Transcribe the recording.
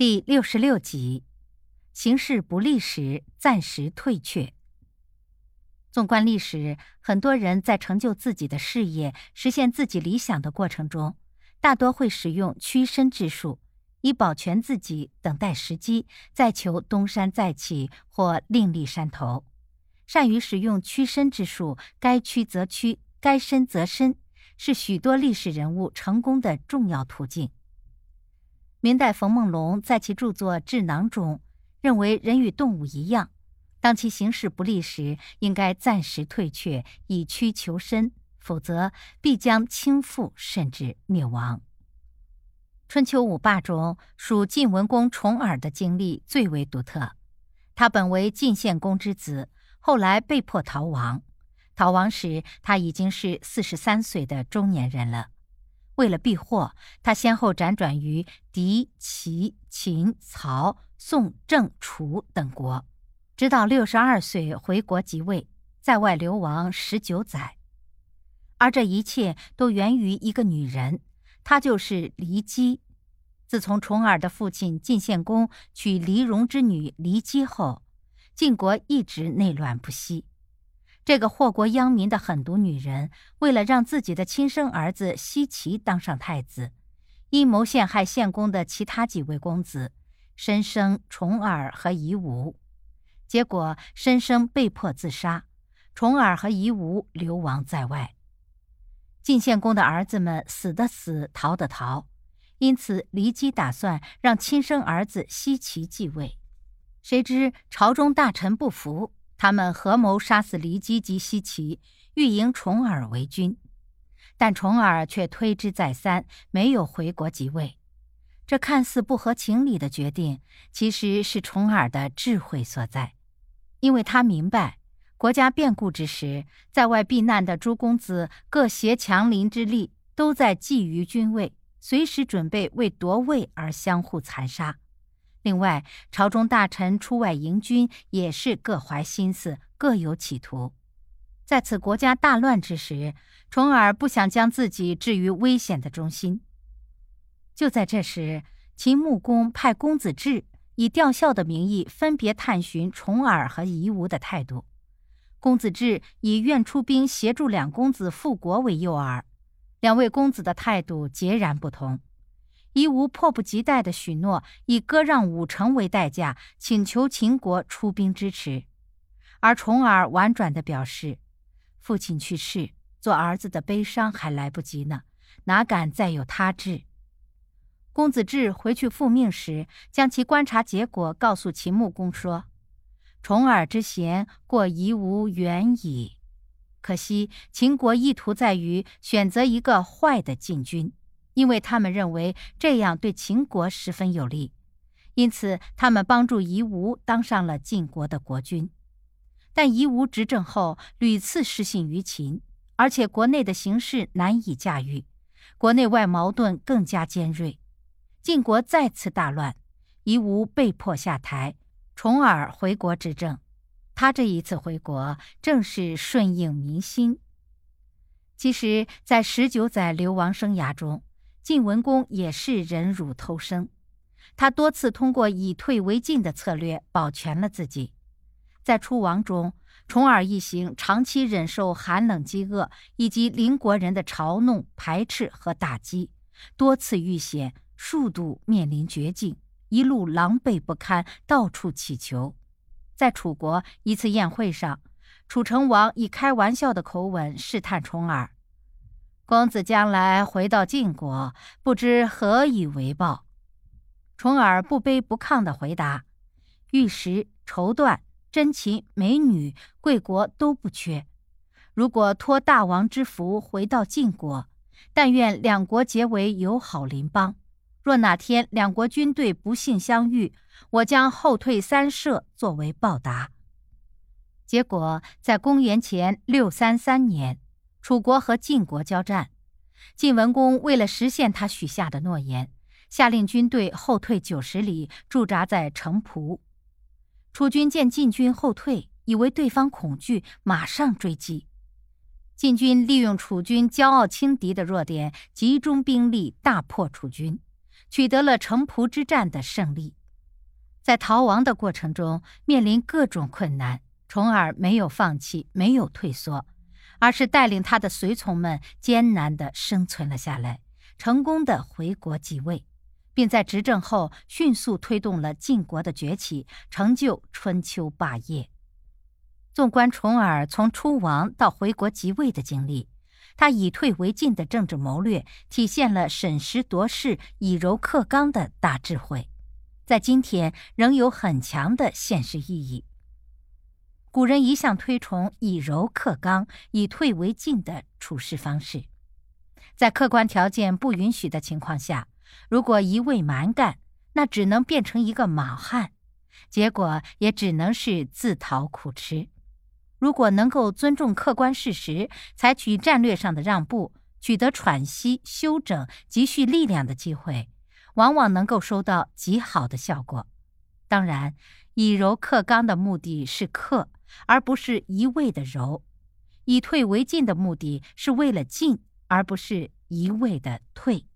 第六十六集，形势不利时暂时退却。纵观历史，很多人在成就自己的事业、实现自己理想的过程中，大多会使用屈身之术，以保全自己，等待时机，再求东山再起或另立山头。善于使用屈身之术，该屈则屈，该伸则伸，是许多历史人物成功的重要途径。明代冯梦龙在其著作《智囊》中认为，人与动物一样，当其形势不利时，应该暂时退却，以屈求伸，否则必将倾覆甚至灭亡。春秋五霸中，属晋文公重耳的经历最为独特。他本为晋献公之子，后来被迫逃亡。逃亡时，他已经是四十三岁的中年人了。为了避祸，他先后辗转于狄、齐、秦、曹、宋、郑、楚等国，直到六十二岁回国即位，在外流亡十九载。而这一切都源于一个女人，她就是骊姬。自从重耳的父亲晋献公娶骊戎之女骊姬后，晋国一直内乱不息。这个祸国殃民的狠毒女人，为了让自己的亲生儿子奚齐当上太子，阴谋陷害献公的其他几位公子申生、重耳和夷吾。结果，申生被迫自杀，重耳和夷吾流亡在外。晋献公的儿子们死的死，逃的逃，因此骊姬打算让亲生儿子奚齐继位。谁知朝中大臣不服。他们合谋杀死骊姬及奚齐，欲迎重耳为君，但重耳却推之再三，没有回国即位。这看似不合情理的决定，其实是重耳的智慧所在，因为他明白，国家变故之时，在外避难的诸公子各携强邻之力，都在觊觎君位，随时准备为夺位而相互残杀。另外，朝中大臣出外迎军，也是各怀心思，各有企图。在此国家大乱之时，重耳不想将自己置于危险的中心。就在这时，秦穆公派公子至以吊孝的名义，分别探寻重耳和夷吾的态度。公子至以愿出兵协助两公子复国为诱饵，两位公子的态度截然不同。夷吾迫不及待地许诺，以割让五城为代价，请求秦国出兵支持；而重耳婉转地表示，父亲去世，做儿子的悲伤还来不及呢，哪敢再有他志？公子至回去复命时，将其观察结果告诉秦穆公说：“重耳之贤，过夷吾远矣。可惜秦国意图在于选择一个坏的晋军。”因为他们认为这样对秦国十分有利，因此他们帮助夷吾当上了晋国的国君。但夷吾执政后屡次失信于秦，而且国内的形势难以驾驭，国内外矛盾更加尖锐。晋国再次大乱，夷吾被迫下台，重耳回国执政。他这一次回国正是顺应民心。其实，在十九载流亡生涯中，晋文公也是忍辱偷生，他多次通过以退为进的策略保全了自己。在出亡中，重耳一行长期忍受寒冷、饥饿以及邻国人的嘲弄、排斥和打击，多次遇险，数度面临绝境，一路狼狈不堪，到处乞求。在楚国一次宴会上，楚成王以开玩笑的口吻试探重耳。公子将来回到晋国，不知何以为报。重耳不卑不亢地回答：“玉石、绸缎、珍禽、美女，贵国都不缺。如果托大王之福回到晋国，但愿两国结为友好邻邦。若哪天两国军队不幸相遇，我将后退三舍作为报答。”结果在公元前六三三年。楚国和晋国交战，晋文公为了实现他许下的诺言，下令军队后退九十里，驻扎在城濮。楚军见晋军后退，以为对方恐惧，马上追击。晋军利用楚军骄傲轻敌的弱点，集中兵力大破楚军，取得了城濮之战的胜利。在逃亡的过程中，面临各种困难，重耳没有放弃，没有退缩，而是带领他的随从们艰难地生存了下来，成功的回国即位，并在执政后迅速推动了晋国的崛起，成就春秋霸业。纵观重耳从出亡到回国即位的经历，他以退为进的政治谋略，体现了审时度势、以柔克刚的大智慧。在今天仍有很强的现实意义。古人一向推崇以柔克刚、以退为进的处事方式，在客观条件不允许的情况下，如果一味蛮干，那只能变成一个莽汉，结果也只能是自讨苦吃。如果能够尊重客观事实，采取战略上的让步，取得喘息、休整、积蓄力量的机会。往往能够收到极好的效果。当然，以柔克刚的目的是克，而不是一味的柔；以退为进的目的是为了进，而不是一味的退。